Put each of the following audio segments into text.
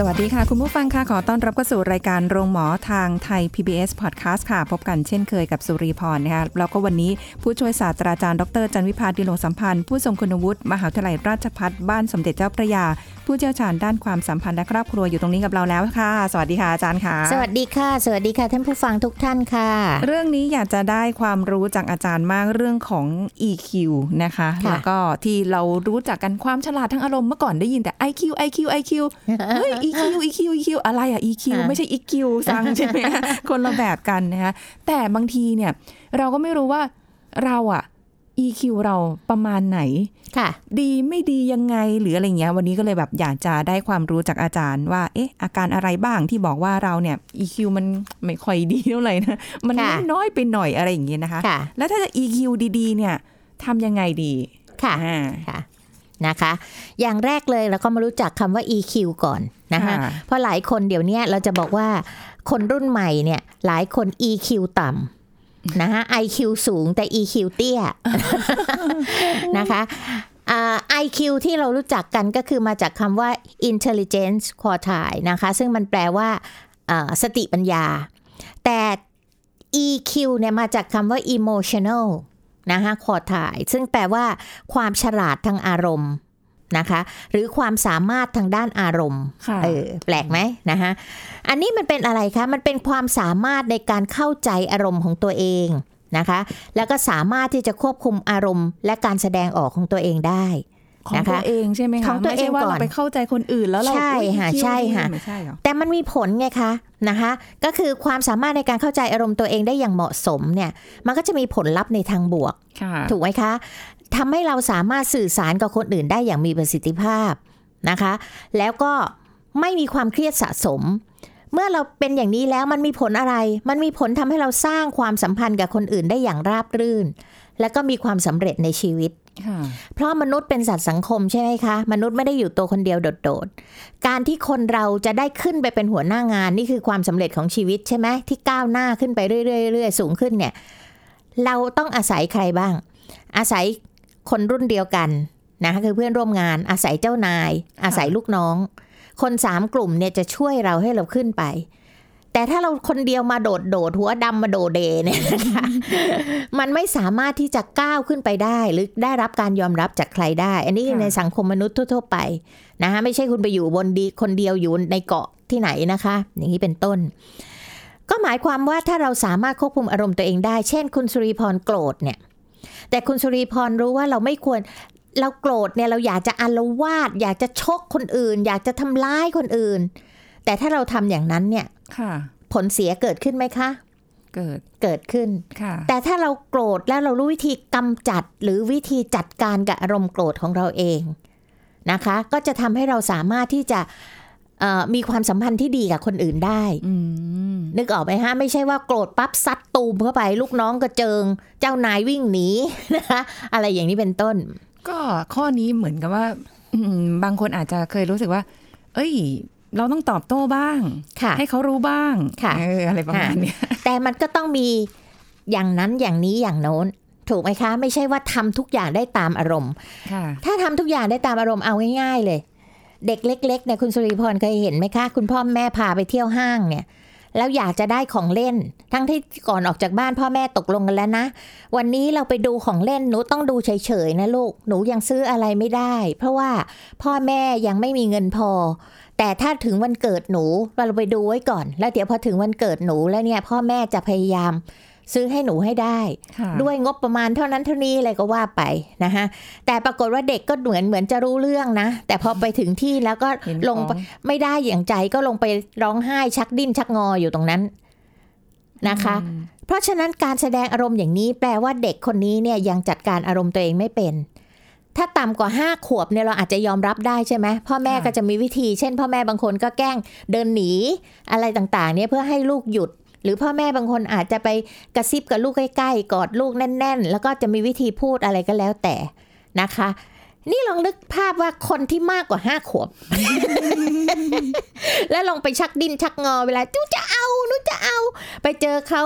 สวัสดีค่ะ คุณผู้ฟังค่ะ ขอต้อนรับเข้าสู่รายการโรงหมอทางไทย PBS Podcast ค่ะ พบกันเช่นเคยกับสุรีพรนะคะแล้วก็วันนี้ผู้ช่วยศาสตราจารย์ดรจันวิพาดิโลสัมพันธ์ ผู้ทรงคุณวุฒิมหาวิทยาลัยราชภัฏบ้านสมเด็จเจ้าพระยา ผู้เชี่ยวชาญด้านความสัมพันธ์และครอบครัวอยู่ตรงนี้กับเราแล้วค่ะ สวัสดีค่ะอาจารย์ค่ะ สวัสดีค่ะ สวัสดีค่ะท่านผู้ฟังทุกท่านค่ะ เรื่องนี้อยากจะได้ความรู้จากอาจารย์มากเรื่องของ EQ นะคะค่ะแล้วก็ที่เรารู้จักกันความฉลาดทั้งอารมณ์เมื่อก่อนได้ยินแต่ IQ IQ IQ เฮ้ย EQ EQ EQ อะไรอะ EQ ค่ะไม่ใช่ EQ สั่งใช่ไหมคะคนละแบบกันนะคะแต่บางทีเนี่ย เราก็ไม่รู้ว่าเราอะ EQ เราประมาณไหน ค่ะ ดีไม่ดียังไงหรืออะไรเงี้ย วันนี้ก็เลยแบบอยากจะได้ความรู้จากอาจารย์ว่า เอ๊ะ อาการอะไรบ้างที่บอกว่าเราเนี่ย EQ มันไม่ค่อยดีเท่าไหร่นะ มันค่ะน้อยไปหน่อยอะไรอย่างเงี้ยนะคะค่ะแล้วถ้าจะ EQ ดีๆ เนี่ยทำยังไงดี ค่ะอ่าค่ะ นะคะ อย่างแรกเลยเราก็มารู้จักคำว่า EQ ก่อนนะคะค่ะเพราะหลายคนเดี๋ยวเนี้ยเราจะบอกว่าคนรุ่นใหม่เนี่ยหลายคน EQ ต่ำนะคะ IQ สูงแต่ EQ เตี้ยนะคะอ่า IQ ที่เรารู้จักกันก็คือมาจากคำว่า intelligence quartile นะคะ ซึ่งมันแปลว่าอ่าสติปัญญา แต่ EQ เนี่ยมาจากคำว่า emotional นะคะขอถ่าย ซึ่งแปลว่า ความฉลาดทางอารมณ์นะคะ หรือความสามารถทางด้านอารมณ์ค่ะเออแปลกไหมนะคะอันนี้มันเป็นอะไรคะ มันเป็นความสามารถในการเข้าใจอารมณ์ของตัวเองนะคะ แล้วก็สามารถที่จะควบคุมอารมณ์ และการแสดงออกของตัวเองได้ ของนะคะตัวเองใช่ไหมคะของตัวไม่ใช่ว่าเองก่อนเราไปเข้าใจคนอื่นแล้วเราใช่อุ๊ยค่ะ EQ ใช่ค่ะไม่ใช่เหรอแต่มันมีผลไงคะนะคะ ก็คือความสามารถในการเข้าใจอารมณ์ตัวเองได้อย่างเหมาะสมเนี่ยมันก็จะมีผลลัพธ์ในทางบวกค่ะถูกไหมคะทำให้เราสามารถสื่อสารกับคนอื่นได้อย่างมีประสิทธิภาพนะคะ แล้วก็ไม่มีความเครียดสะสม เมื่อเราเป็นอย่างนี้แล้วมันมีผลอะไร มันมีผลทำให้เราสร้างความสัมพันธ์กับคนอื่นได้อย่างราบรื่น และก็มีความสำเร็จในชีวิตค่ะ เพราะมนุษย์เป็นสัตว์สังคมใช่ไหมคะ มนุษย์ไม่ได้อยู่ตัวคนเดียวโดดๆ การที่คนเราจะได้ขึ้นไปเป็นหัวหน้างานนี่คือความสำเร็จของชีวิตใช่ไหมที่ก้าวหน้าขึ้นไปเรื่อยๆๆสูงขึ้นเนี่ย เราต้องอาศัยใครบ้าง อาศัยคนรุ่นเดียวกันนะคือเพื่อนร่วมงานอาศัยเจ้านาย อาศัยลูกน้อง คนสามกลุ่มเนี่ยจะช่วยเราให้เราขึ้นไป แต่ถ้าเราคนเดียวมาโดดโดดๆหัวดำมาโดดเดเนี่ยนะคะมันไม่สามารถที่จะก้าวขึ้นไปได้หรือได้รับการยอมรับจากใครได้ อันนี้ค่ะในสังคมมนุษย์ทั่ว ๆ ไปนะคะไม่ใช่คุณไปอยู่บนดีคนเดียวอยู่ในเกาะที่ไหนนะคะ อย่างนี้เป็นต้น ก็หมายความว่าถ้าเราสามารถควบคุมอารมณ์ตัวเองได้ เช่น คุณสุริพรโกรธเนี่ย แต่คุณสุริพรรู้ว่าเราไม่ควรเราโกรธเนี่ยเราอยากจะอาละวาดอยากจะชกคนอื่น อยากจะทำร้ายคนอื่น แต่ถ้าเราทำอย่างนั้นเนี่ย ค่ะ ผลเสียเกิดขึ้นไหมคะ เกิดเกิดขึ้นค่ะ แต่ถ้าเราโกรธแล้วเรารู้วิธีกำจัดหรือวิธีจัดการกับอารมณ์โกรธของเราเองนะคะ ก็จะทำให้เราสามารถที่จะเอ่อมีความสัมพันธ์ที่ดีกับคนอื่นได้อืมนึกออกไหมฮะ ไม่ใช่ว่าโกรธปั๊บซัดตูมเข้าไป ลูกน้องกระเจิง เจ้านายวิ่งหนีนะคะอะไรอย่างนี้เป็นต้น ก็ข้อนี้เหมือนกับว่าอืมบางคนอาจจะเคยรู้สึกว่า เอ้ย เราต้องตอบโต้บ้างค่ะให้เขารู้บ้างค่ะเอออะไรประมาณเนี้ยแต่มันก็ต้องมีอย่างนั้นอย่างนี้อย่างโน้น ถูกไหมคะ ไม่ใช่ว่าทำทุกอย่างได้ตามอารมณ์ค่ะถ้าทำทุกอย่างได้ตามอารมณ์เอาง่ายๆเลย เด็กเล็กๆเนี่ยคุณสุริพรเคยเห็นไหมคะ คุณพ่อแม่พาไปเที่ยวห้างเนี่ยแล้วอยากจะได้ของเล่น ทั้งที่ก่อนออกจากบ้านพ่อแม่ตกลงกันแล้วนะ วันนี้เราไปดูของเล่นหนูต้องดูเฉยๆนะลูก หนูยังซื้ออะไรไม่ได้ เพราะว่าพ่อแม่ยังไม่มีเงินพอ แต่ถ้าถึงวันเกิดหนูเราไปดูไว้ก่อน แล้วเดี๋ยวพอถึงวันเกิดหนูแล้วเนี่ย พ่อแม่จะพยายามซื้อให้หนูให้ได้ค่ะด้วยงบประมาณเท่านั้นเท่านี้อะไรก็ว่าไปนะคะแต่ปรากฏว่าเด็กก็เหมือนเหมือนจะรู้เรื่องนะ แต่พอไปถึงที่แล้วก็เห็นลงขไปองไม่ได้อย่างใจก็ลงไปร้องไห้ชักดิ้นชักงออยู่ตรงนั้นนะคะอืมเพราะฉะนั้นการแสดงอารมณ์อย่างนี้แปลว่าเด็กคนนี้เนี่ยยังจัดการอารมณ์ตัวเองไม่เป็น ถ้าต่ำกว่าห้าขวบเนี่ยเราอาจจะยอมรับได้ใช่ไหมพ่อแม่ค่ะก็จะมีวิธี เช่น พ่อแม่บางคนก็แกล้งเดินหนีอะไรต่างๆ เนี่ยเพื่อให้ลูกหยุด หรือพ่อแม่บางคนอาจจะไปกระซิบกับลูกใกล้ๆ กอดลูกแน่น ๆ แล้วก็จะมีวิธีพูดอะไรก็แล้วแต่นะคะ นี่ลองนึกภาพว่าคนที่มากกว่าห้าขวบ แล้วลองไปชักดิ้นชักงอเวลาหนูจะเอาหนูจะเอา ไปเจอเขา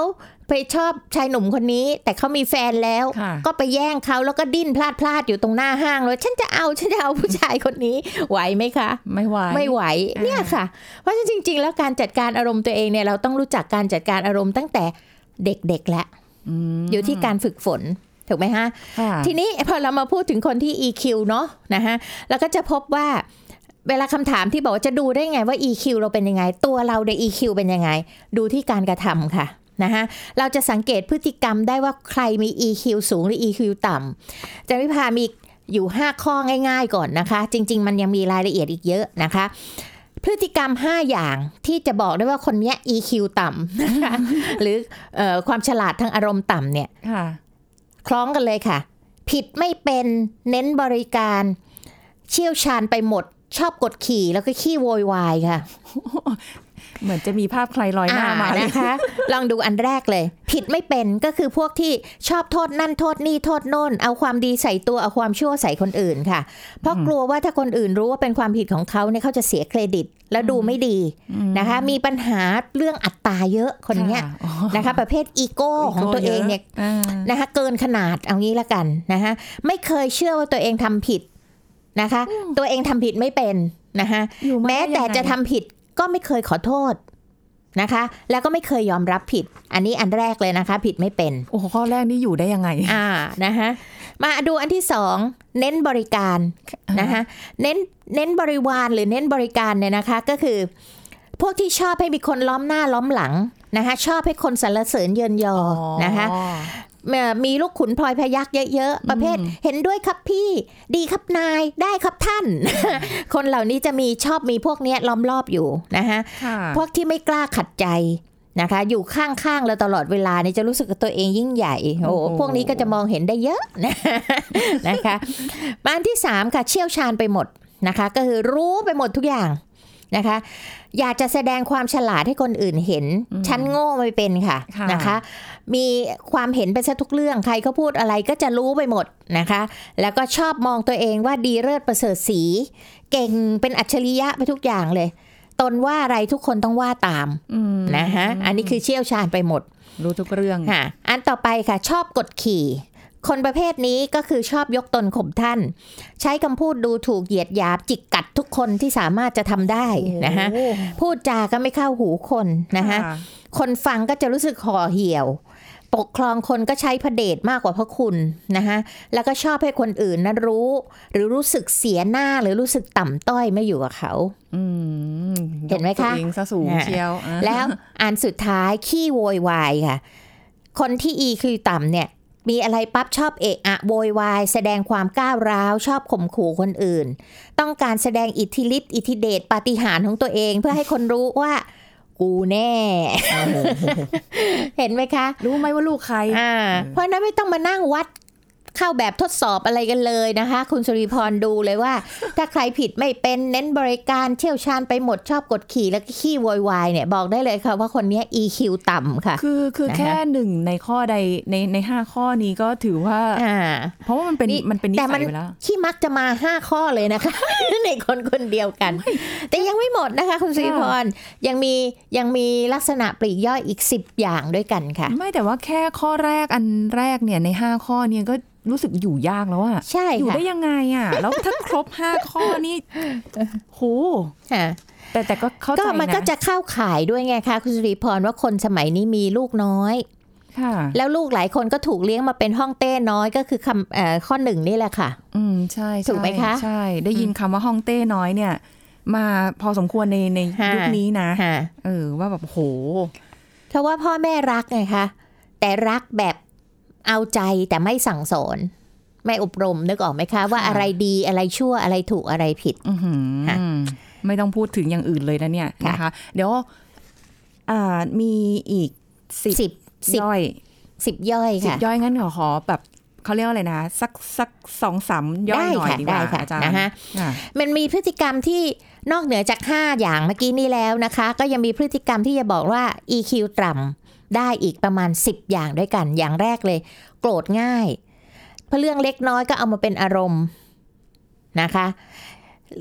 ไปชอบชายหนุ่มคนนี้ แต่เขามีแฟนแล้วค่ะก็ไปแย่งเขาแล้วก็ดิ้นพลาดพลาดอยู่ตรงหน้าห้างเลยฉันจะเอาฉันจะเอาผู้ชายคนนี้ไหวไหมคะ ไม่ไหวไม่ไหวอ่าเนี่ยค่ะ เพราะฉะนั้นจริง ๆ แล้วการจัดการอารมณ์ตัวเองเนี่ยเราต้องรู้จักการจัดการอารมณ์ตั้งแต่เด็กๆแล้วมอยู่ที่การฝึกฝนถูกไหมฮะค่ะทีนี้พอเรามาพูดถึงคนที่ EQ เนาะนะฮะแล้วก็จะพบว่าเวลาคำถามที่บอกว่าจะดูได้ไงว่า EQ เราเป็นยังไง ตัวเราใน EQ เป็นยังไง ดูที่การกระทำค่ะ นะฮะเราจะสังเกตพฤติกรรมได้ว่าใครมี EQ สูงหรือ EQ ต่ำจะวิพามีอยู่ 5 ข้อง่ายๆก่อนนะคะ จริง ๆ มันยังมีรายละเอียดอีกเยอะนะคะ พฤติกรรม 5 อย่างที่จะบอกได้ว่าคนเนี้ย EQ ต่ำนะคะหรือเออความฉลาดทางอารมณ์ต่ำเนี่ยค่ะคล้องกันเลยค่ะ ผิดไม่เป็นเน้นบริการ เชี่ยวชาญไปหมดชอบกดขี่แล้วก็ขี้โวยวายค่ะ เหมือนจะมีภาพใครลอยหน้ามาเลยนะคะ ลองดูอันแรกเลย ผิดไม่เป็นก็คือพวกที่ชอบโทษนั่นโทษนี่โทษโน่น เอาความดีใส่ตัวเอาความชั่วใส่คนอื่นค่ะ เพราะกลัวว่าถ้าคนอื่นรู้ว่าเป็นความผิดของเขาเนี่ยเขาจะเสียเครดิตแล้วดูไม่ดีนะคะ มีปัญหาเรื่องอัตตาเยอะคนเนี้ยค่ะอ๋อนะคะ ประเภทอีโก้ของตัวเองเนี่ยอ่านะคะเกินขนาดเอางี้ละกันนะคะไม่เคยเชื่อว่าตัวเองทำผิดนะคะ ตัวเองทำผิดไม่เป็นนะคะอยู่าแม้ได้แต่ยังไงจะทำผิด ก็ไม่เคยขอโทษนะคะ แล้วก็ไม่เคยยอมรับผิด อันนี้อันแรกเลยนะคะ ผิดไม่เป็น โอ้โหข้อแรกนี่อยู่ได้ยังไง อ่านะคะมาดูอันที่สองเน้นบริการนะคะเน้นเน้นบริวารหรือเน้นบริการเนี่ยนะคะ ก็คือ พวกที่ชอบให้มีคนล้อมหน้าล้อมหลังนะคะ ชอบให้คนสรรเสริญเยินยอนะคะเอ่อ มีลูกขุนพลอยพยักเยอะๆ ประเภท เห็นด้วยครับพี่ ดีครับนายได้ครับท่าน คนเหล่านี้จะมีชอบมีพวกเนี้ยล้อมรอบอยู่นะคะค่ะพวกที่ไม่กล้าขัดใจนะคะ อยู่ข้างๆเราตลอดเวลาเนี่ยจะรู้สึกกับตัวเองยิ่งใหญ่โอ้โหโอ้โหพวกนี้ก็จะมองเห็นได้เยอะนะคะมาอันที่สามค่ะเชี่ยวชาญไปหมดนะคะ ก็คือรู้ไปหมดทุกอย่าง นะคะ อยากจะแสดงความฉลาดให้คนอื่นเห็น ฉันโง่ไม่เป็นค่ะค่ะนะคะ มีความเห็นไปซะทุกเรื่องใครเขาพูดอะไรก็จะรู้ไปหมดนะคะ แล้วก็ชอบมองตัวเองว่าดีเลิศประเสริฐสี เก่งเป็นอัจฉริยะไปทุกอย่างเลย ตนว่าอะไรทุกคนต้องว่าตามอืมนะคะอันนี้คือเชี่ยวชาญไปหมด รู้ทุกเรื่องค่ะอันต่อไปค่ะ ชอบกดขี่ คนประเภทนี้ก็คือชอบยกตนข่มท่าน ใช้คำพูดดูถูกเหยียดหยามจิกกัดทุกคนที่สามารถจะทำได้นะคะโอ้พูดจาก็ไม่เข้าหูคนนะคะคนฟังก็จะรู้สึกห่อเหี่ยวปกครองคนก็ใช้พระเดชมากกว่าพระคุณนะคะแล้วก็ชอบให้คนอื่นนั้นรู้ หรือรู้สึกเสียหน้าหรือรู้สึกต่ำต้อยไม่อยู่กับเขาอืมเห็นไหมคะยกตัวเองซะสูงอ่าเชียวอะแล้วอันสุดท้ายขี้โวยวายค่ะ คนที่อีคือต่ำเนี่ย มีอะไรปั๊บชอบเอะอะโวยวายแสดงความก้าวร้าวชอบข่มขู่คนอื่น ต้องการแสดงอิทธิฤทธิ์อิทธิเดชปาฏิหาริย์ของตัวเองเพื่อให้คนรู้ว่ากูแน่ เห็นไหมคะ รู้ไหมว่าลูกใคร อ่า เพราะฉะนั้นไม่ต้องมานั่งวัด เข้าแบบทดสอบอะไรกันเลยนะคะ คุณสุริพรดูเลยว่า ถ้าใครผิดไม่เป็นเน้นบริการเชี่ยวชาญไปหมดชอบกดขี่แล้วก็ขี้โวยวายเนี่ยบอกได้เลยค่ะว่าคนเนี้ย EQ ต่ำค่ะ คือคือนะคะแค่หนึ่งในข้อใดในในห้าข้อนี้ก็ถือว่าอ่าเพราะว่ามันเป็นนี่มันเป็นนิแต่สัมันยไปแล้วขี้มักจะมาห้าข้อเลยนะคะ ในคนคนเดียวกัน แต่ยังไม่หมดนะคะ คุณสุริพรยังมียังมีลักษณะปลีกย่อยอีกสิบอย่างด้วยกันค่ะ ไม่แต่ว่าแค่ข้อแรกอันแรกเนี่ยในห้าข้อเนี่ยก็รู้สึกอยู่ยากแล้วอะใช่อยู่ค่ะได้ยังไงอะแล้วถ้าครบห้าข้อนี่โหค่ะแต่แต่ก็เข้าใจก็มันก็นะจะเข้าข่ายด้วยไงคะคุณสุริพรว่าคนสมัยนี้มีลูกน้อยค่ะแล้วลูกหลายคนก็ถูกเลี้ยงมาเป็นห้องเต้น้อยก็คือคำเอ่อข้อหนึ่งนี่แหละค่ะ อืมใช่ใช่ถูกไหมคะใช่ ได้ยินคำว่าห้องเต้น้อยเนี่ย มาพอสมควรในในฮะยุคนี้นะฮะเออว่าแบบโหเพราะว่าพ่อแม่รักไงคะแต่รักแบบ เอาใจแต่ไม่สั่งสอน ไม่อบรมนึกออกไหมคะ ว่าอะไรดีอะไรชั่วอะไรถูกอะไรผิดอือหือค่ะไม่ต้องพูดถึงอย่างอื่นเลยนะเนี่ยค่ะนะคะ เดี๋ยวอ่ามีอีกสิบสิบสิบย่อยสิบย่อยสิบค่ะย่อยงั้นขอขอแบบเขาเรียกว่าอะไรนะ สักสักสองสามย่อยหน่อยได้ค่ะดีกว่าได้ค่ะอาจารย์นะคะค่ะมันมีพฤติกรรมที่นอกเหนือจาก 5 อย่างเมื่อกี้นี้แล้วนะคะ ก็ยังมีพฤติกรรมที่จะบอกว่า EQ ต่ำ ได้อีกประมาณ 10 อย่างด้วยกัน อย่างแรกเลย โกรธง่าย เพราะเรื่องเล็กน้อยก็เอามาเป็นอารมณ์นะคะ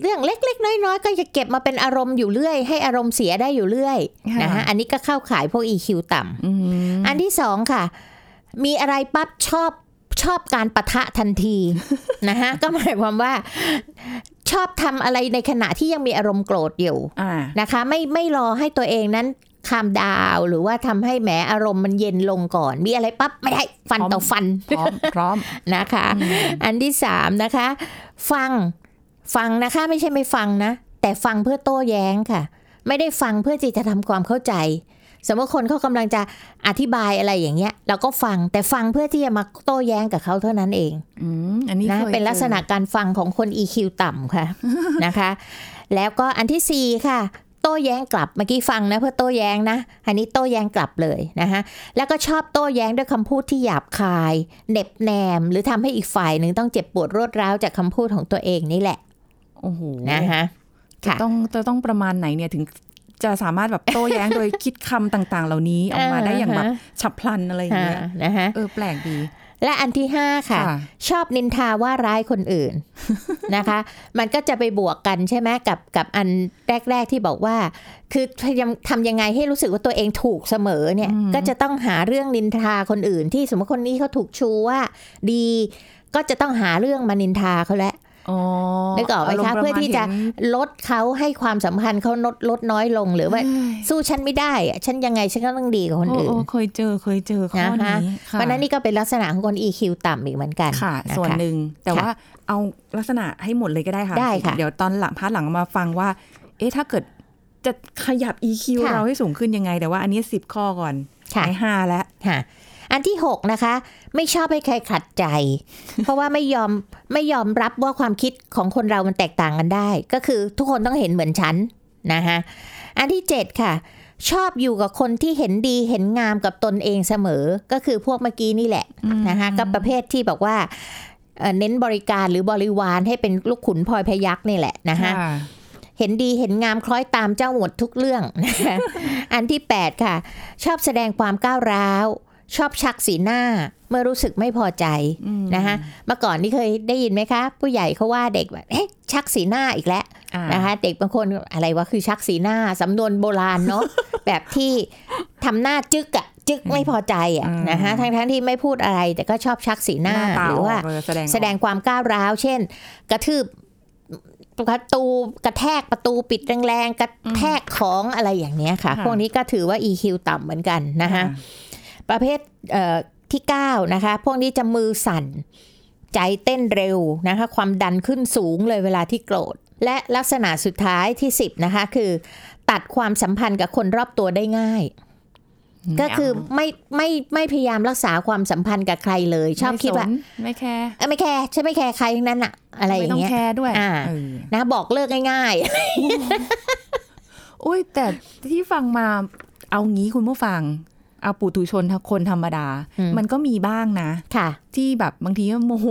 เรื่องเล็กๆ น้อยๆ ก็จะเก็บมาเป็นอารมณ์อยู่เรื่อย ให้อารมณ์เสียได้อยู่เรื่อยค่ะนะคะอันนี้ก็เข้าข่ายพวก EQ ต่ำอืมอันที่สองค่ะ มีอะไรปั๊บชอบชอบการปะทะทันทีนะฮะก็หมายความว่าชอบทำอะไรในขณะที่ยังมีอารมณ์โกรธอยู่อ่านะคะ ไม่ไม่รอให้ตัวเองนั้น คามดาวน์หรือว่าทำให้แหมอารมณ์มันเย็นลงก่อน มีอะไรปั๊บไม่ได้ฟันต่อฟัน พร้อมพร้อมนะคะ อันที่สามนะคะ ฟังฟังนะคะไม่ใช่ไม่ฟังนะ แต่ฟังเพื่อโต้แย้งค่ะ ไม่ได้ฟังเพื่อที่จะทำความเข้าใจ สมมติคนเขากำลังจะอธิบายอะไรอย่างเงี้ย เราก็ฟังแต่ฟังเพื่อที่จะมาโต้แย้งกับเขาเท่านั้นเองอืมอันนี้นะคยเป็นลักษณะจอการฟังของคน EQ ต่ำค่ะนะคะ แล้วก็อันที่สี่ค่ะ โต้แย้งกลับเมื่อกี้ฟังนะเพื่อโต้แย้งนะ อันนี้โต้แย้งกลับเลยนะคะแล้วก็ชอบโต้แย้งด้วยคำพูดที่หยาบคายเหน็บแนม หรือทำให้อีกฝ่ายหนึ่งต้องเจ็บปวดรวดร้าวจากคำพูดของตัวเองนี่แหละโอ้โหนะคะค่ะต้องจะต้องประมาณไหนเนี่ยถึงจะสามารถแบบโต้แย้งโดยคิดคำต่างๆ เหล่านี้ออกมาได้อย่างแบบฉับพลันอะไรอย่างเงี้ยอ่านะคะเออแปลกดี และอันที่ห้าค่ะค่ะ ชอบนินทาว่าร้ายคนอื่นนะคะ มันก็จะไปบวกกันใช่ไหมกับกับอันแรก ๆที่บอกว่า คือพยายามทำยังไงให้รู้สึกว่าตัวเองถูกเสมอเนี่ย ก็จะต้องหาเรื่องนินทาคนอื่น ที่สมมติคนนี้เขาถูกชูว่า ดี ก็จะต้องหาเรื่องมานินทาเขาแล้วอ๋อ นึกออกไหมารคะณ์ปรเพื่อมาณที่จะห็นลดเขาให้ความสัมพันธ์เขาลดลดน้อยลงหรือว่าสู้ฉันไม่ได้อะฉันยังไงฉันก็ต้องดีกว่าคนโอ้อื่นโอ้เคยเจอเคยเจอข้อนะคะนี้ค่ะเพราะฉะนั้นนี่ก็เป็นลักษณะของคน EQ ต่ำอีกเหมือนกันค่ะะคะส่วนหนึ่งแต่ค่ะว่าเอาลักษณะให้หมดเลยก็ได้ค่ะได้ค่ะเดี๋ยวตอนหลังพาร์ทหลังมาฟังว่า เอ๊ะถ้าเกิดจะขยับ EQ ค่ะเราให้สูงขึ้นยังไง แต่ว่าอันนี้สิบข้อก่อนค่ะไอ้ห้าแล้วค่ะอันที่ 6 นะคะ ไม่ชอบให้ใครขัดใจ เพราะว่าไม่ยอมไม่ยอมรับว่าความคิดของคนเรามันแตกต่างกันได้ ก็คือทุกคนต้องเห็นเหมือนฉันนะคะอันที่ 7 ค่ะ ชอบอยู่กับคนที่เห็นดีเห็นงามกับตนเองเสมอ ก็คือพวกเมื่อกี้นี่แหละนะคะก็ประเภทที่บอกว่าเน้นบริการหรือบริวารให้เป็นลูกขุนพลอยพยักนี่แหละนะคะเห็นดีเห็นงามคล้อยตามเจ้าหมดทุกเรื่อง อันที่ 8 ค่ะ ชอบแสดงความก้าวร้าว ชอบชักสีหน้าเมื่อรู้สึกไม่พอใจนะคะเมื่อก่อนนี่เคยได้ยินไหมคะ ผู้ใหญ่เขาว่าเด็กแบบเอ๊ะชักสีหน้าอีกแล้วอ่านะคะเด็กบางคนอะไรวะคือชักสีหน้าสำนวนโบราณเนาะแบบที่ทำหน้าจึกอะจึกไม่พอใจอะอืมนะคะทั้งทั้งๆที่ไม่พูดอะไรแต่ก็ชอบชักสีหน้าตาหรือว่ากเลยแสดงออกแสดงความก้าวร้าว เช่น กระทืบประตูกระแทกประตูปิดแรงๆกระแทกของอะไรอย่างเนี้ยค่ะค่ะพวกนี้ก็ถือว่า EQ ต่ำเหมือนกันนะคะ ประเภทเอ่อที่ 9 นะคะ พวกนี้จะมือสั่น ใจเต้นเร็วนะคะ ความดันขึ้นสูงเลยเวลาที่โกรธ และลักษณะสุดท้ายที่ 10 นะคะ คือ ตัดความสัมพันธ์กับคนรอบตัวได้ง่าย ก็คือไม่ไม่ไม่พยายามรักษาความสัมพันธ์กับใครเลย ชอบคิดว่าไม่สนไม่แคร์เอ้ยไม่แคร์ฉันไม่แคร์ใครทั้งนั้นอะอะไรอไม่ย่าต้องงเงี้ยแคร์ด้วยอ่าเออนะบอกเลิกง่ายอุ้ยแต่ที่ฟังมาเอางี้คุณผู้ฟัง เอาปุถุชนคนธรรมดา มันก็มีบ้างนะๆค่ะ ที่แบบบางทีก็โมโห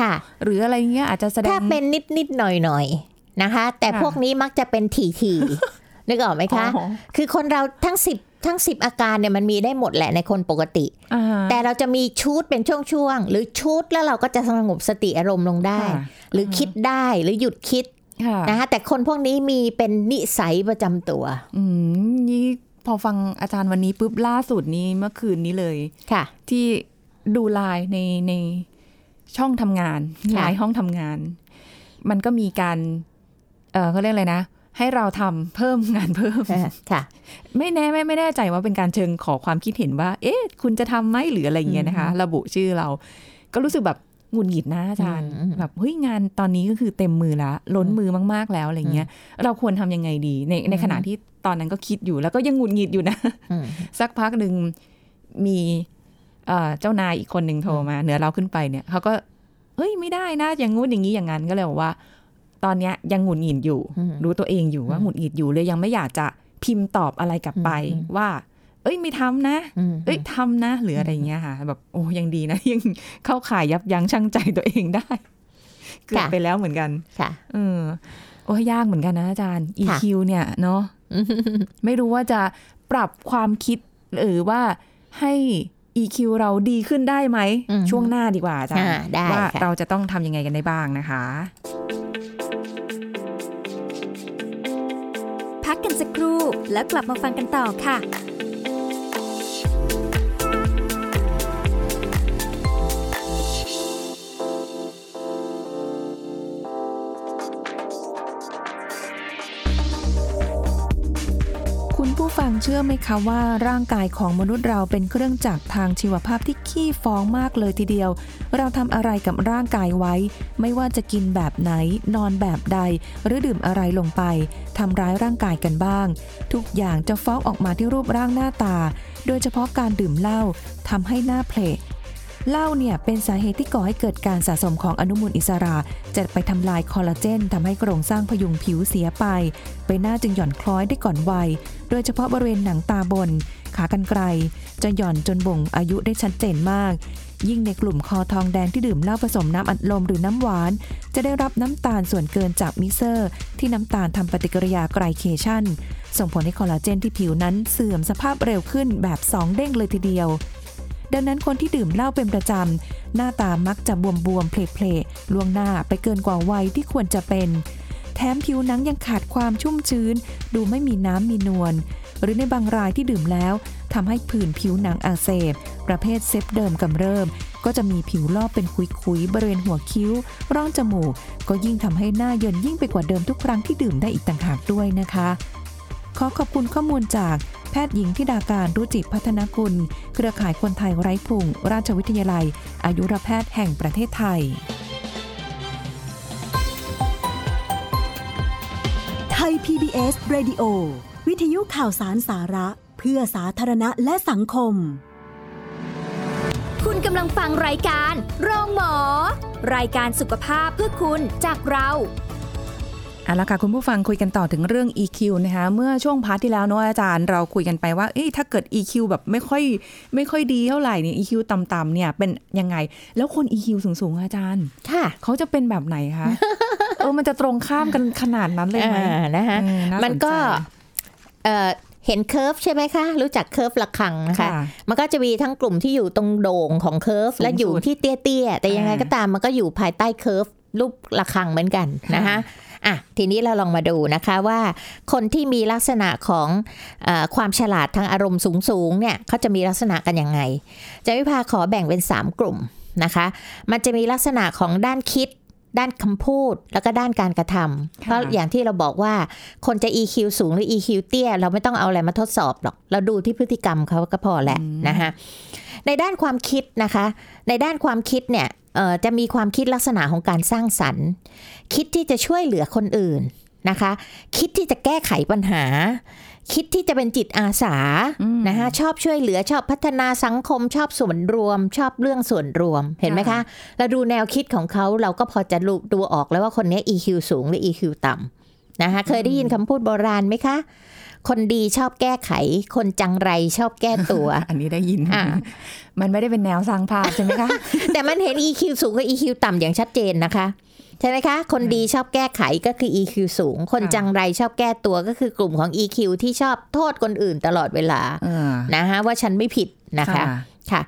ค่ะ หรืออะไรเงี้ยอาจจะแสดงถ้าเป็นนิดนิดๆหน่อยหน่อยๆนะคะ แต่ค่ะพวกนี้มักจะเป็นทีทีๆนึกออกไหมคะอ๋อคือคนเราทั้งสิบทั้งสิบอาการเนี่ยมันมีได้หมดแหละในคนปกติอ่าฮะแต่เราจะมีชุดเป็นช่วงๆ หรือชุดแล้วเราก็จะสงบสติอารมณ์ลงได้ค่ะหรือคิดได้หรือหยุดคิดค่ะนะคะแต่คนพวกนี้มีเป็นนิสัยประจำตัว อืมนี่พ อฟังอาจารย์วันนี้ปุ๊บล่าสุดนี้เมื่อคืนนี้เลยค่ะ ที่ดูไลน์ในในช่องทำงานค่ะไลน์ห้องทำงาน มันก็มีการ เออเขาเรียกอะไรนะให้เราทำเพิ่มงานเพิ่มค่ะ ไม่แน่ไม่ไม่แน่ใจว่าเป็นการเชิงขอความคิดเห็นว่า เอ๊ะ คุณจะทำไหมหรืออะไรอย่างเงี้ยนะคะ ระบุชื่อเรา ก็รู้สึกแบบหงุดหงิดนะอาจารย์อืมแบบเฮ้ยงานตอนนี้ก็คือเต็มมือละล้นมือมาก ๆแล้วอะไรเงี้ย เราควรทำยังไงดี ในในขณะที่ ตอนนั้นก็คิดอยู่แล้วก็ยังหงุดหงิดอยู่นะอืมสักพักหนึ่งมีเอ่อเจ้านายอีกคนหนึ่งโทรมา เหนือเราขึ้นไปเนี่ยเขาก็เฮ้ยไม่ได้นะอย่างงู้นอย่างนี้อย่างนั้นก็เลยบอกว่า ตอนเนี้ยยังหงุดหงิดอยู่อืมรู้ตัวเองอยู่ว่าหงุดหงิดอยู่เลยยังไม่อยากจะพิมพ์ตอบอะไรกลับไปอืมว่า เอ้ยไม่ทำนะอืมเอ้ยทำนะหรืออะไรเงี้ยค่ะ แบบโอ้ยังดีนะ ยังเข้าข่ายยับยั้งชั่งใจตัวเองได้เกือบไปแล้วเหมือนกัน ค่ะเออโอ้ยยากเหมือนกันนะอาจารย์ค่ะ EQ เนี่ยเนาะ ไม่รู้ว่าจะปรับความคิดหรือว่าให้ EQ เราดีขึ้นได้ไหมอืมช่วงหน้าดีกว่าอาจารอ่าย์ได้ว่าค่ะเราจะต้องทำยังไงกันได้บ้างนะคะ พักกันสักครู่แล้วกลับมาฟังกันต่อค่ะ เชื่อไหมคะว่าร่างกายของมนุษย์เราเป็นเครื่องจักรทางชีวภาพที่ขี้ฟ้องมากเลยทีเดียว เราทำอะไรกับร่างกายไว้ ไม่ว่าจะกินแบบไหน นอนแบบใด หรือดื่มอะไรลงไปทำร้ายร่างกายกันบ้าง ทุกอย่างจะฟ้องออกมาที่รูปร่างหน้าตา โดยเฉพาะการดื่มเหล้าทำให้หน้าเพลเหล้าเนี่ยเป็นสาเหตุที่ก่อให้เกิดการสะสมของอนุมูลอิสระจะไปทำลายคอลลาเจนทำให้โครงสร้างพยุงผิวเสียไป ใบหน้าจึงหย่อนคล้อยได้ก่อนวัย โดยเฉพาะบริเวณหนังตาบน ขากรรไกรจะหย่อนจนบ่งอายุได้ชัดเจนมาก ยิ่งในกลุ่มคอทองแดงที่ดื่มเหล้าผสมน้ำอัดลมหรือน้ำหวาน จะได้รับน้ำตาลส่วนเกินจากมิเซอร์ ที่น้ำตาลทำปฏิกิริยา glycation ส่งผลให้คอลลาเจนที่ผิวนั้นเสื่อมสภาพเร็วขึ้นแบบ2เด้งเลยทีเดียวดังนั้นคนที่ดื่มเหล้าเป็นประจำ หน้าตามักจะบวมๆเพลียๆล่วงหน้าไปเกินกว่าวัยที่ควรจะเป็น แถมผิวหนังยังขาดความชุ่มชื้น ดูไม่มีน้ำมีนวล หรือในบางรายที่ดื่มแล้วทำให้ผื่นผิวหนังอักเสบ ประเภท Seb Derm กำเริบก็จะมีผิวลอกเป็นขุยๆบริเวณหัวคิ้ว ร่องจมูก ก็ยิ่งทำให้หน้าเยินยิ่งไปกว่าเดิมทุกครั้งที่ดื่มได้อีกต่างหากด้วยนะคะ ขอขอบคุณข้อมูลจากแพทย์หญิงธิดากานต์ รุจิพัฒนกุล เครือข่ายคนไทยไร้พุง ราชวิทยาลัย อายุรแพทย์แห่งประเทศไทย ทย PBS Radio วิทยุข่าวสารสาระ เพื่อสาธารณะและสังคม คุณกำลังฟังรายการโรงหมอ รายการสุขภาพเพื่อคุณจากเราเอาละค่ะคุณผู้ฟังคุยกันต่อถึงเรื่อง EQ นะคะเมื่อช่วงพาร์ทที่แล้วเนอะอาจารย์เราคุยกันไปว่าเอ้ยถ้าเกิด EQ แบบไม่ค่อยไม่ค่อยดีเท่าไหร่เนี่ย EQ ต่ำๆเนี่ยเป็นยังไง แล้วคน EQ สูงๆอาจารย์ ค่ะ เขาจะเป็นแบบไหนคะ เออมันจะตรงข้ามกันขนาดนั้นเลยไหมอ่านะคะเออน่าสนใจมันก็เอ่อเห็น curve ใช่ไหมคะ รู้จัก curve ระฆังนะคะค่ะมันก็จะมีทั้งกลุ่มที่อยู่ตรงโด่งของ curve สูงและอยู่สุดที่เตี้ยๆ แต่ยังไงอ่าก็ตามมันก็อยู่ภายใต้ curve รูประฆังเหมือนกันนะคะค่ะอะทีนี้เราลองมาดูนะคะว่าคนที่มีลักษณะของเออความฉลาดทางอารมณ์สูงๆเนี่ยเขาจะมีลักษณะกันยังไงจะวิภาขอแบ่งเป็น 3 กลุ่มนะคะ มันจะมีลักษณะของด้านคิด ด้านคำพูดแล้วก็ด้านการกระทำเพราะอย่างที่เราบอกว่า คนจะ EQ สูงหรือ EQ เตี้ย เราไม่ต้องเอาอะไรมาทดสอบหรอก เราดูที่พฤติกรรมเขาก็พอแหละนะคะในด้านความคิดนะคะ ในด้านความคิดเนี่ยเอ่อจะมีความคิดลักษณะของการสร้างสรรค์ คิดที่จะช่วยเหลือคนอื่นนะคะ คิดที่จะแก้ไขปัญหา คิดที่จะเป็นจิตอาสานะคะชอบช่วยเหลือชอบพัฒนาสังคมชอบส่วนรวม ชอบเรื่องส่วนรวมเห็นไหมคะเราดูแนวคิดของเขาเราก็พอจะรู้ดูออกแล้วว่าคนนี้ EQ สูงหรือ EQ ต่ำนะคะเคยได้ยินคำพูดโบราณไหมคะคนดีชอบแก้ไข คนจังไรชอบแก้ตัว อันนี้ได้ยินอ่ามันไม่ได้เป็นแนวสร้างภาพใช่ไหมคะ แต่มันเห็น EQ สูงกับ EQ ต่ำอย่างชัดเจนนะคะ ใช่ไหมคะ คนดีชอบแก้ไขก็คือ EQ สูง คนค่ะจังไรชอบแก้ตัวก็คือกลุ่มของ EQ ที่ชอบโทษคนอื่นตลอดเวลาเออนะคะว่าฉันไม่ผิดนะคะค่ะค่ะ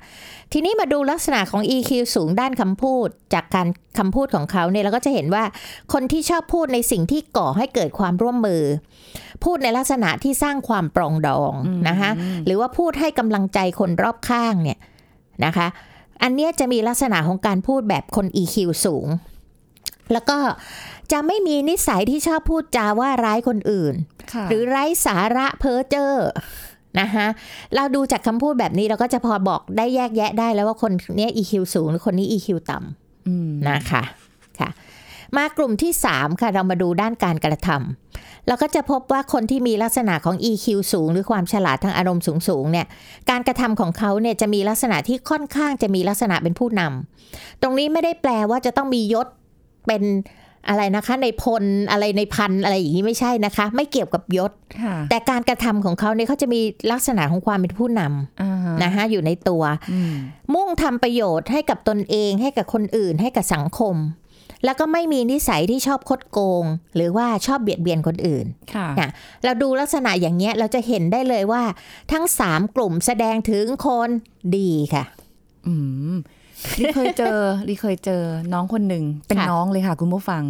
ทีนี้มาดูลักษณะของ EQ สูงด้านคำพูด จากการคำพูดของเขาเนี่ยเราก็จะเห็นว่าคนที่ชอบพูดในสิ่งที่ก่อให้เกิดความร่วมมือ พูดในลักษณะที่สร้างความปรองดองนะคะหรือว่าพูดให้กำลังใจคนรอบข้างเนี่ยนะคะอันเนี้ยจะมีลักษณะของการพูดแบบคน EQ สูง แล้วก็จะไม่มีนิสัยที่ชอบพูดจาว่าร้ายคนอื่นค่ะหรือไร้สาระเพ้อเจ้อนะคะเราดูจากคำพูดแบบนี้เราก็จะพอบอกได้แยกแยะได้แล้วว่าคนเนี้ย EQ สูงหรือคนนี้ EQ ต่อืมำนะคะค่ะ มากลุ่มที่ 3 ค่ะ เรามาดูด้านการกระทำเราก็จะพบว่าคนที่มีลักษณะของ EQ สูง หรือความฉลาดทางอารมณ์สูงๆเนี่ย การกระทำของเขาเนี่ยจะมีลักษณะที่ค่อนข้างจะมีลักษณะเป็นผู้นำตรงนี้ไม่ได้แปลว่าจะต้องมียศ เป็นอะไรนะคะในพลอะไรในพันอะไรอย่างนี้ไม่ใช่นะคะ ไม่เกี่ยวกับยศค่ะแต่การกระทำของเขาเนี่ยเขาจะมีลักษณะของความเป็นผู้นอ่าฮะำนะคะอยู่ในตัวอืมมุ่งทำประโยชน์ให้กับตนเองให้กับคนอื่นให้กับสังคม แล้วก็ไม่มีนิสัยที่ชอบคดโกง หรือว่าชอบเบียดเบียนคนอื่นค่ะน่ะเราดูลักษณะอย่างเงี้ยเราจะเห็นได้เลยว่า ทั้งสามกลุ่มแสดงถึงคนดีค่ะ อืมลีเคยเจอลีเคยเจอน้องคนหนึ่งเป็นค่ะน้องเลยค่ะ คุณผู้ฟัง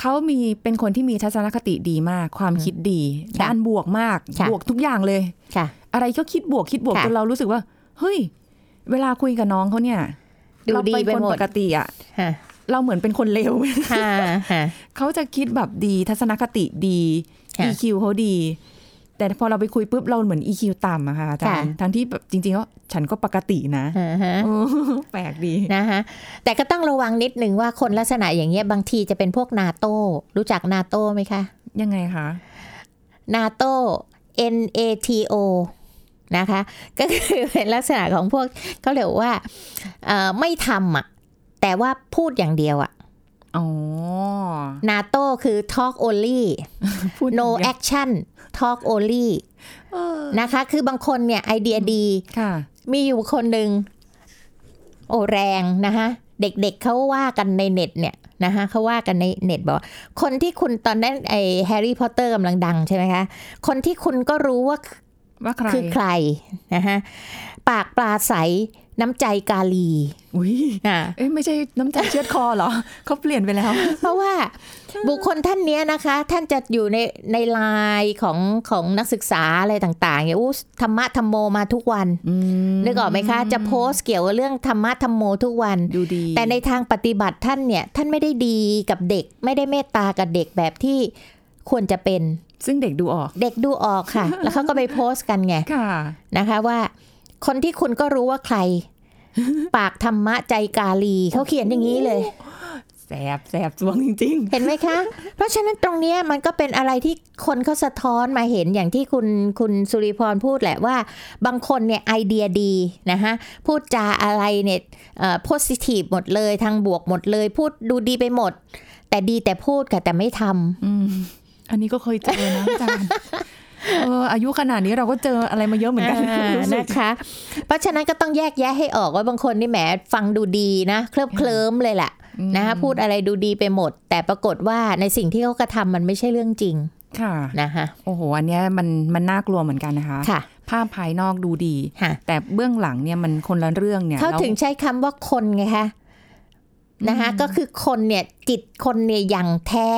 เขามีเป็นคนที่มีทัศนคติดีมาก ความคิดดีค่ะด้านบวกมากค่ะบวกทุกอย่างเลยค่ะ อะไรก็คิดบวกคิดบวกค่ะจนเรารู้สึกว่า เฮ้ย เวลาคุยกับน้องเขาเนี่ยดูเราดีเป็นไปคนหมปดกติอะค่ะเราเหมือนเป็นคนเลวค่ะค่ะเขาจะคิดแบบดีทัศนคติดีค่ะ EQ เขาดี แต่พอเราไปคุยปุ๊บเราเหมือน EQ ต่ำอะค่ะอาจารย์ค่ะทั้งที่แบบจริงๆแล้วฉันก็ปกตินะอ่าฮะเออแปลกดีนะคะแต่ก็ต้องระวังนิดนึงว่าคนลักษณะอย่างเงี้ยบางทีจะเป็นพวกนาโต้รู้จักนาโต้ไหมคะ ยังไงคะนาโต้ N A T O นะคะ ก็คือเป็นลักษณะของพวกเขาเรียกว่าเอ่อไม่ทำอะแต่ว่าพูดอย่างเดียวอะอ๋อ นาโต้คือ talk only พูด no อย่างเงี้ย action talk only เออนะคะ คือบางคนเนี่ยไอเดียดีค่ะมีอยู่คนหนึ่งโอแรงนะคะเด็กๆเเขาว่ากันในเน็ตเนี่ยนะคะเขาว่ากันในเน็ตบอกว่าคนที่คุณตอนนั้นไอแฮร์รี่พอตเตอร์กำลังดังใช่ไหมคะ คนที่คุณก็รู้ว่าว่าใครคือใครนะคะปากปลาใสน้ำใจกาลีอุ้ยอะเอ้ยไม่ใช่น้ำใจเชือดคอเหรอเขาเปลี่ยนไปแล้ว เพราะว่าบุคคลท่านเนี้ยนะคะ ท่านจะอยู่ในในไลน์ของของนักศึกษาอะไรต่างๆเนี่ยอู้ธรรมะธรรมโมมาทุกวันอืมนึกออกไหมคะ จะโพสต์เกี่ยวกับเรื่องธรรมะธรรมโมทุกวันดูดี แต่ในทางปฏิบัติท่านเนี่ย ท่านไม่ได้ดีกับเด็ก ไม่ได้เมตตากับเด็กแบบที่ควรจะเป็น ซึ่งเด็กดูออก เด็กดูออกค่ะ แล้วเขาก็ไปโพสต์กันไงค่ะนะคะว่า คนที่คุณก็รู้ว่าใคร ปากธรรมะใจกาลีเขาเขียนอย่างนี้เลยแสบแสบสวงจริงเห็นไหมคะ เพราะฉะนั้นตรงเนี้ยมันก็เป็นอะไรที่คนเขาสะท้อนมาเห็นอย่างที่คุณคุณสุริพรพูดแหละว่า บางคนเนี่ยไอเดียดีนะคะพูดจาอะไรเนี่ยเอ่อ positive หมดเลยทางบวกหมดเลย พูดดูดีไปหมด แต่ดีแต่พูดค่ะแต่ไม่ทำๆอืมอันนี้ก็เคยเจอนะอาจารย์ เอออายุขนาดนี้เราก็เจออะไรมาเยอะเหมือนกันอ่ารู้สึกนะคะ เพราะฉะนั้นก็ต้องแยกแยะให้ออกว่าบางคนนี่แหมฟังดูดีนะ เคลิบเคลิ้มเลยแหละนะคะพูดอะไรดูดีไปหมด แต่ปรากฏว่าในสิ่งที่เขากระทำมันไม่ใช่เรื่องจริงค่ะนะคะโอ้โห อันเนี้ยมันมันน่ากลัวเหมือนกันนะคะค่ะ ภาพภายนอกดูดีค่ะแต่เบื้องหลังเนี่ยมันคนละเรื่องเนี่ยเขาแล้วถึงใช้คำว่าคนไงคะนะคะก็คือคนเนี่ยจิตคนเนี่ยอย่างแท้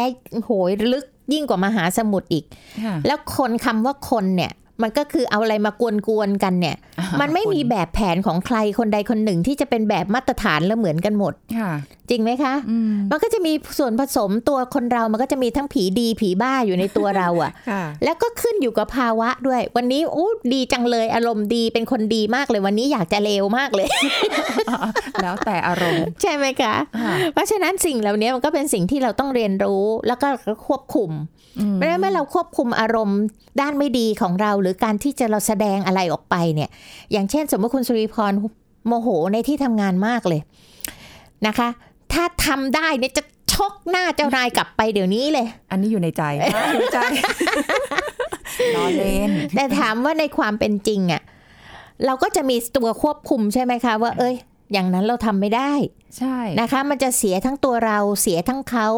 โหยลึก ยิ่งกว่ามหาสมุทรอีกค่ะแล้วคนคำว่าคนเนี่ยมันก็คือเอาอะไรมากวนๆกันเนี่ยอ่ามันไม่มีคนแบบแผนของใครคนใดคนหนึ่งที่จะเป็นแบบมาตรฐานแล้วเหมือนกันหมดค่ะจริงไหมคะอืมมันก็จะมีส่วนผสมตัวคนเรา มันก็จะมีทั้งผีดีผีบ้าอยู่ในตัวเราอะค่ะ แล้วก็ขึ้นอยู่กับภาวะด้วย วันนี้อู้ดีจังเลย อารมณ์ดีเป็นคนดีมากเลย วันนี้อยากจะเลวมากเลย แล้วแต่อารมณ์ ใช่ไหมคะค่ะเพราะฉะนั้นสิ่งเหล่านี้มันก็เป็นสิ่งที่เราต้องเรียนรู้แล้วก็ควบคุมอืมเพราะฉะนั้นเมื่อเราควบคุมอารมณ์ด้านไม่ดีของเรา หรือการที่จะเราแสดงอะไรออกไปเนี่ย อย่างเช่น สมมติคุณสุริพรโมโหในที่ทำงานมากเลยนะคะ ถ้าทำได้เนี่ยจะชกหน้าเจ้านายกลับไปเดี๋ยวนี้เลย อันนี้อยู่ในใจอยู่ในใจล้อเล่นแต่ถามว่าในความเป็นจริงอะ่ะเราก็จะมีตัวควบคุมใช่ไหมคะ ว่า เอ้ย อย่างนั้นเราทำไม่ได้ ใช่นะคะ มันจะเสียทั้งตัวเราเสียทั้งเขา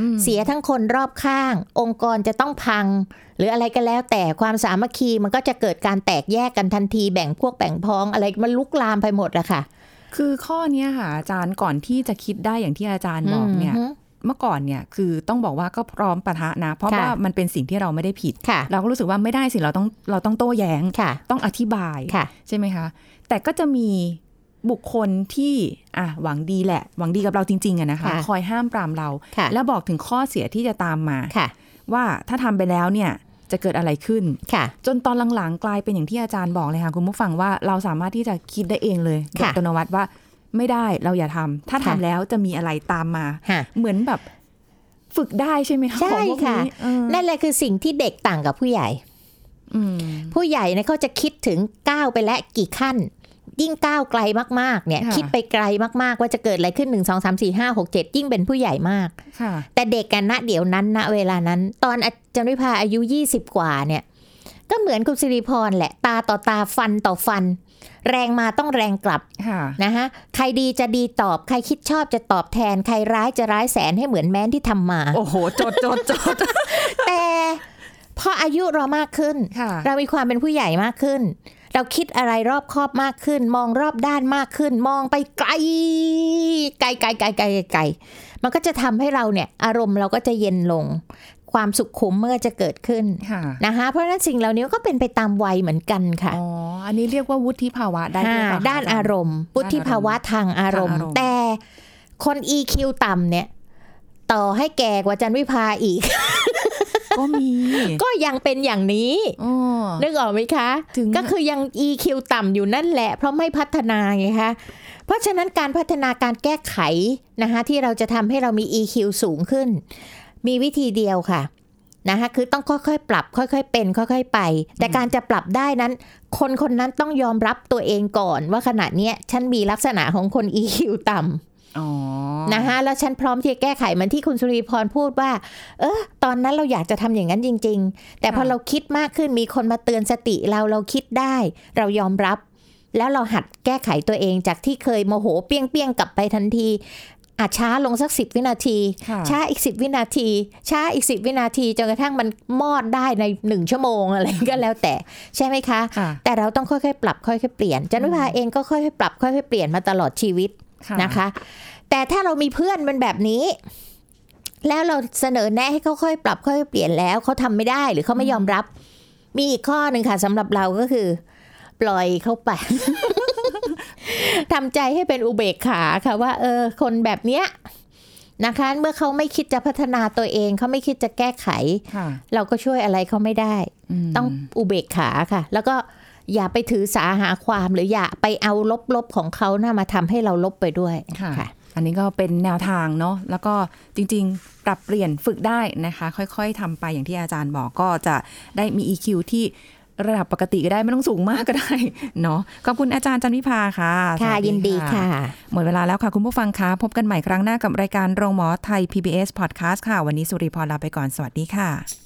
อืมเสียทั้งคนรอบข้าง องค์กรจะต้องพัง หรืออะไรก็แล้ว แต่ความสามัคคีมันก็จะเกิดการแตกแยกกันทันทีแบ่งพวกแบ่งพ้องอะไรมันลุกลามไปหมดอะค่ะ คือข้อเนี้ยค่ะอาจารย์ก่อนที่จะคิดได้อย่างที่อาจารย์บอกเนี่ยฮึเมื่อก่อนเนี่ยคือต้องบอกว่าก็พร้อมปะทะนะ เพราะค่ะว่ามันเป็นสิ่งที่เราไม่ได้ผิดค่ะเราก็รู้สึกว่าไม่ได้สิเราต้องเราต้องโต้แย้งค่ะต้องอธิบายค่ะใช่ไหมคะ แต่ก็จะมีบุคคลที่อะหวังดีแหละ หวังดีกับเราจริงๆอะนะคะค่ะคอยห้ามปรามเราค่ะและบอกถึงข้อเสียที่จะตามมาค่ะว่าถ้าทำไปแล้วเนี่ย จะเกิดอะไรขึ้นค่ะจนตอนหลังๆกลายเป็นอย่างที่อาจารย์บอกเลยค่ะคุณผู้ฟังว่าเราสามารถที่จะคิดได้เองเลยโดยค่ะอัตโนมัติว่าไม่ได้เราอย่าทำถ้าทำค่ะแล้วจะมีอะไรตามมาค่ะเหมือนแบบฝึกได้ใช่ไหมคะใช่ของพวกค่ะนี้เออนั่นแหละคือสิ่งที่เด็กต่างกับผู้ใหญ่อืมผู้ใหญ่เนี่ยเขาจะคิดถึงก้าวไปแล้วกี่ขั้น ยิ่งก้าวไกลมากๆเนี่ยค่ะคิดไปไกลมากๆ ว่าจะเกิดอะไรขึ้น1 2 3 4 5 6 7ยิ่งเป็นผู้ใหญ่มากค่ะแต่เด็กกันณเดี๋ยวนั้นณเวลานั้น ตอนอาจารย์วิภาอายุ20กว่าเนี่ย ก็เหมือนคุณสิริพรแหละ ตาต่อตาฟันต่อฟัน แรงมาต้องแรงกลับค่ะนะคะใครดีจะดีตอบ ใครคิดชอบจะตอบแทน ใครร้ายจะร้ายแสนให้เหมือนแม้นที่ทำมา โอ้โหจดจดจดแต่พออายุเรามากขึ้นค่ะเรามีความเป็นผู้ใหญ่มากขึ้น เราคิดอะไรรอบคอบมากขึ้น มองรอบด้านมากขึ้น มองไปไกล ไกลไกลไกลไกลไกลมันก็จะทำให้เราเนี่ย อารมณ์เราก็จะเย็นลง ความสุขขุมเมื่อจะเกิดขึ้นค่ะนะคะเพราะฉะนั้นสิ่งเหล่านี้ก็เป็นไปตามวัยเหมือนกันค่ะอ๋ออันนี้เรียกว่าวุฒิภาวะได้ด้วยค่ะเปล่คะด้านอารมณ์พุทธิภาวะทางอารมณ์ทางอารมณ์ แต่คน EQ ต่ำเนี่ย ต่อให้แก่กว่าจันวิภาอีก ก็มี ก็ยังเป็นอย่างนี้อ๋อนึกออกไหมคะถึงก็คือยัง EQ ต่ำอยู่นั่นแหละ เพราะไม่พัฒนาไงคะเพราะฉะนั้นการพัฒนาการแก้ไขนะคะที่เราจะทำให้เรามี EQ สูงขึ้น มีวิธีเดียวค่ะนะคะคือต้องค่อยๆ ปรับค่อยๆ เป็น ค่อย ๆ ไป แต่การจะปรับได้นั้น คนคนนั้นต้องยอมรับตัวเองก่อนว่าขณะเนี้ยฉันมีลักษณะของคน EQ ต่ำอ๋อ นะคะแล้วฉันพร้อมที่จะแก้ไขเหมือนที่คุณสุริพรพูดว่า เออตอนนั้นเราอยากจะทำอย่างนั้นจริง ๆ แต่พอเราคิดมากขึ้นมีคนมาเตือนสติเราเราคิดได้ เรายอมรับ แล้วเราหัดแก้ไขตัวเองจากที่เคยโมโหเปี้ยงเปี้ยงๆกลับไปทันทีอาจช้าลงสักสิบวินาทีค่ะช้าอีกสิบวินาที ช้าอีกสิบวินาทีจนกระทั่งมันมอดได้ในหนึ่งชั่วโมงอะไรก็แล้วแต่ ใช่ไหมคะค่ะแต่เราต้องค่อยๆ ปรับค่อยๆเปลี่ยนจันวิภาเองก็ค่อยๆปรับค่อยๆเปลี่ยนมาตลอดชีวิต นะคะ แต่ถ้าเรามีเพื่อนเป็นแบบนี้ แล้วเราเสนอแนะให้เขาค่อยปรับค่อยเปลี่ยนแล้วเขาทำไม่ได้หรือเขาไม่ยอมรับ มีอีกข้อหนึ่งค่ะสำหรับเราก็คือ ปล่อยเขาไปทำใจให้เป็นอุเบกขาค่ะว่า เออ คนแบบเนี้ยนะคะ เมื่อเขาไม่คิดจะพัฒนาตัวเองเขาไม่คิดจะแก้ไขค่ะเราก็ช่วยอะไรเขาไม่ได้มต้องอุเบกขาค่ะ แล้วก็ อย่าไปถือสาหาความหรืออย่าไปเอาลบๆของเขานะ่ามาทำให้เราลบไปด้วยค่ะอันนี้ก็เป็นแนวทางเนาะแล้วก็จริง ๆ ปรับเปลี่ยนฝึกได้นะคะ ค่อย ๆทำไปอย่างที่อาจารย์บอกก็จะได้มี EQ ที่ระดับปกติก็ได้ไม่ต้องสูงมากก็ได้เนาะขอบคุณอาจารย์จันวิภาค่ะ ค่ะสวัสยินดีค่ะ หมดเวลาแล้วค่ะ คุณผู้ฟังคะพบกันใหม่ครั้งหน้ากับรายการโรงหมอไทย PBS Podcast ค่ะ วันนี้สุริพรลาไปก่อนสวัสดีค่ะ